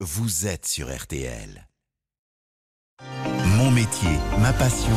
vous êtes sur RTL. Mon métier, ma passion.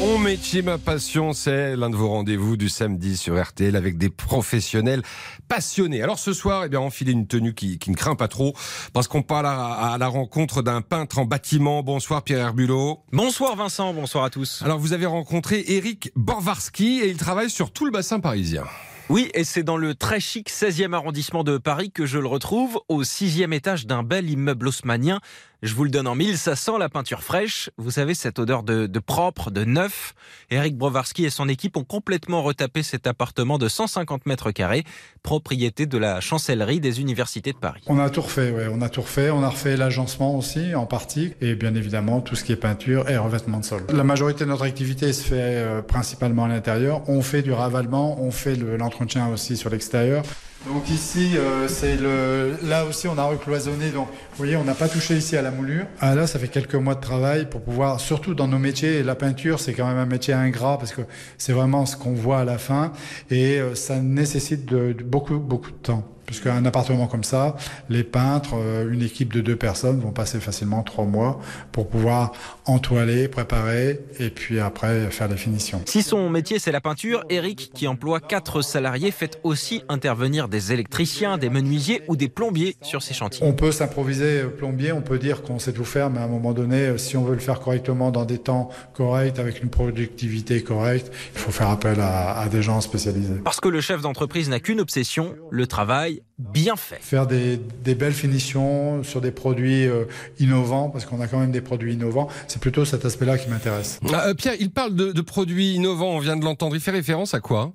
Mon métier, ma passion, c'est l'un de vos rendez-vous du samedi sur RTL avec des professionnels passionnés. Alors ce soir, eh bien, enfilez une tenue qui, qui, ne craint pas trop parce qu'on parle à, à, la rencontre d'un peintre en bâtiment. Bonsoir Pierre Herbulot. Bonsoir Vincent, bonsoir à tous. Alors vous avez rencontré Eric Borvarski et il travaille sur tout le bassin parisien. Oui, et c'est dans le très chic 16e arrondissement de Paris que je le retrouve, au sixième étage d'un bel immeuble haussmanien je vous le donne en mille, ça sent la peinture fraîche. Vous savez, cette odeur de, propre, de neuf. Eric Browarski et son équipe ont complètement retapé cet appartement de 150 mètres carrés, propriété de la chancellerie des universités de Paris. On a tout refait, ouais. on a tout refait. On a refait l'agencement aussi, en partie. Et bien évidemment, tout ce qui est peinture et revêtement de sol. La majorité de notre activité se fait euh, principalement à l'intérieur. On fait du ravalement, on fait l'entretien aussi sur l'extérieur. Donc ici, euh, c'est le. Là aussi, on a recloisonné. Donc, vous voyez, on n'a pas touché ici à la moulure. Ah, là, ça fait quelques mois de travail pour pouvoir, surtout dans nos métiers. La peinture, c'est quand même un métier ingrat parce que c'est vraiment ce qu'on voit à la fin et euh, ça nécessite de, beaucoup, beaucoup de temps. Puisqu'un appartement comme ça, les peintres, euh, une équipe de deux personnes vont passer facilement trois mois pour pouvoir entoiler, préparer et puis après faire les finitions. Si son métier c'est la peinture, Eric, qui emploie quatre salariés, fait aussi intervenir des électriciens, des menuisiers ou des plombiers sur ses chantiers. On peut s'improviser plombier, on peut dire qu'on sait tout faire, mais à un moment donné, si on veut le faire correctement dans des temps corrects, avec une productivité correcte, il faut faire appel à, à des gens spécialisés. Parce que le chef d'entreprise n'a qu'une obsession, le travail bien fait. Faire des, belles finitions sur des produits euh, innovants, parce qu'on a quand même des produits innovants, c'est plutôt cet aspect-là qui m'intéresse. Ah, euh, Pierre, il parle de, de produits innovants, on vient de l'entendre, il fait référence à quoi?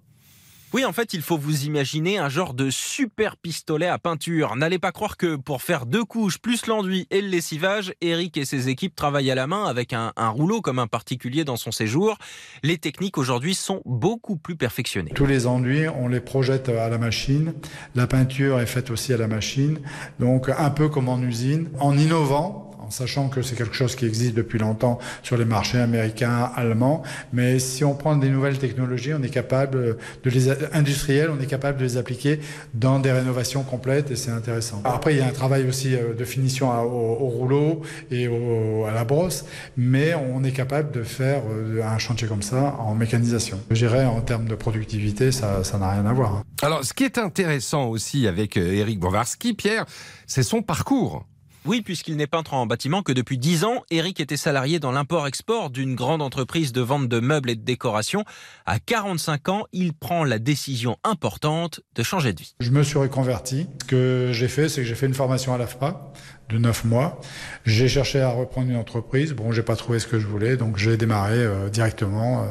Oui, en fait, il faut vous imaginer un genre de super pistolet à peinture. N'allez pas croire que pour faire deux couches, plus l'enduit et le lessivage, Eric et ses équipes travaillent à la main avec un, rouleau comme un particulier dans son séjour. Les techniques aujourd'hui sont beaucoup plus perfectionnées. Tous les enduits, on les projette à la machine. La peinture est faite aussi à la machine. Donc un peu comme en usine. En innovant, en sachant que c'est quelque chose qui existe depuis longtemps sur les marchés américains, allemands. Mais si on prend des nouvelles technologies, on est capable de les industrielles, on est capable de les appliquer dans des rénovations complètes et c'est intéressant. Après, il y a un travail aussi euh, de finition au, rouleau et à la brosse, mais on est capable de faire euh, un chantier comme ça en mécanisation. Je dirais en termes de productivité, ça n'a rien à voir. Hein. Alors, ce qui est intéressant aussi avec Eric euh, Bovarski, Pierre, c'est son parcours. Oui, puisqu'il n'est peintre en bâtiment que depuis 10 ans, Eric était salarié dans l'import-export d'une grande entreprise de vente de meubles et de décoration. À 45 ans, il prend la décision importante de changer de vie. Je me suis reconverti. Ce que j'ai fait, c'est que j'ai fait une formation à l'AFPA de 9 mois. J'ai cherché à reprendre une entreprise. Bon, j'ai pas trouvé ce que je voulais, donc j'ai démarré euh, directement. Euh,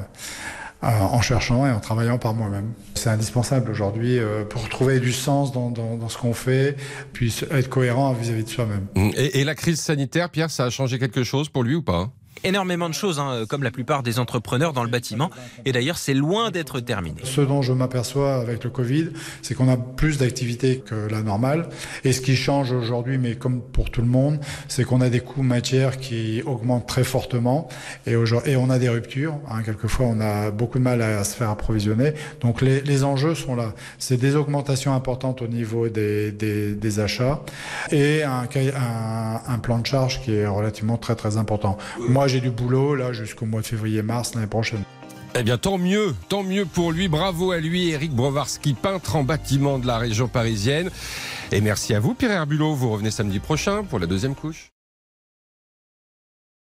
en cherchant et en travaillant par moi-même. C'est indispensable aujourd'hui euh, pour trouver du sens dans, ce qu'on fait, puis être cohérent vis-à-vis de soi-même. et la crise sanitaire, Pierre, ça a changé quelque chose pour lui ou pas? Énormément de choses, hein, comme la plupart des entrepreneurs dans le bâtiment. Et d'ailleurs, c'est loin d'être terminé. Ce dont je m'aperçois avec le Covid, c'est qu'on a plus d'activités que la normale. Et ce qui change aujourd'hui, mais comme pour tout le monde, c'est qu'on a des coûts matières qui augmentent très fortement. Et, et on a des ruptures. Hein. Quelquefois, on a beaucoup de mal à, se faire approvisionner. Donc les, enjeux sont là. C'est des augmentations importantes au niveau des, achats et un, un, un, plan de charge qui est relativement très très important. Moi, j'ai du boulot là jusqu'au mois de février-mars l'année prochaine. Eh bien, tant mieux, tant mieux pour lui. Bravo à lui, Eric Browarski, peintre en bâtiment de la région parisienne. Et merci à vous, Pierre Herbulot. Vous revenez samedi prochain pour la deuxième couche.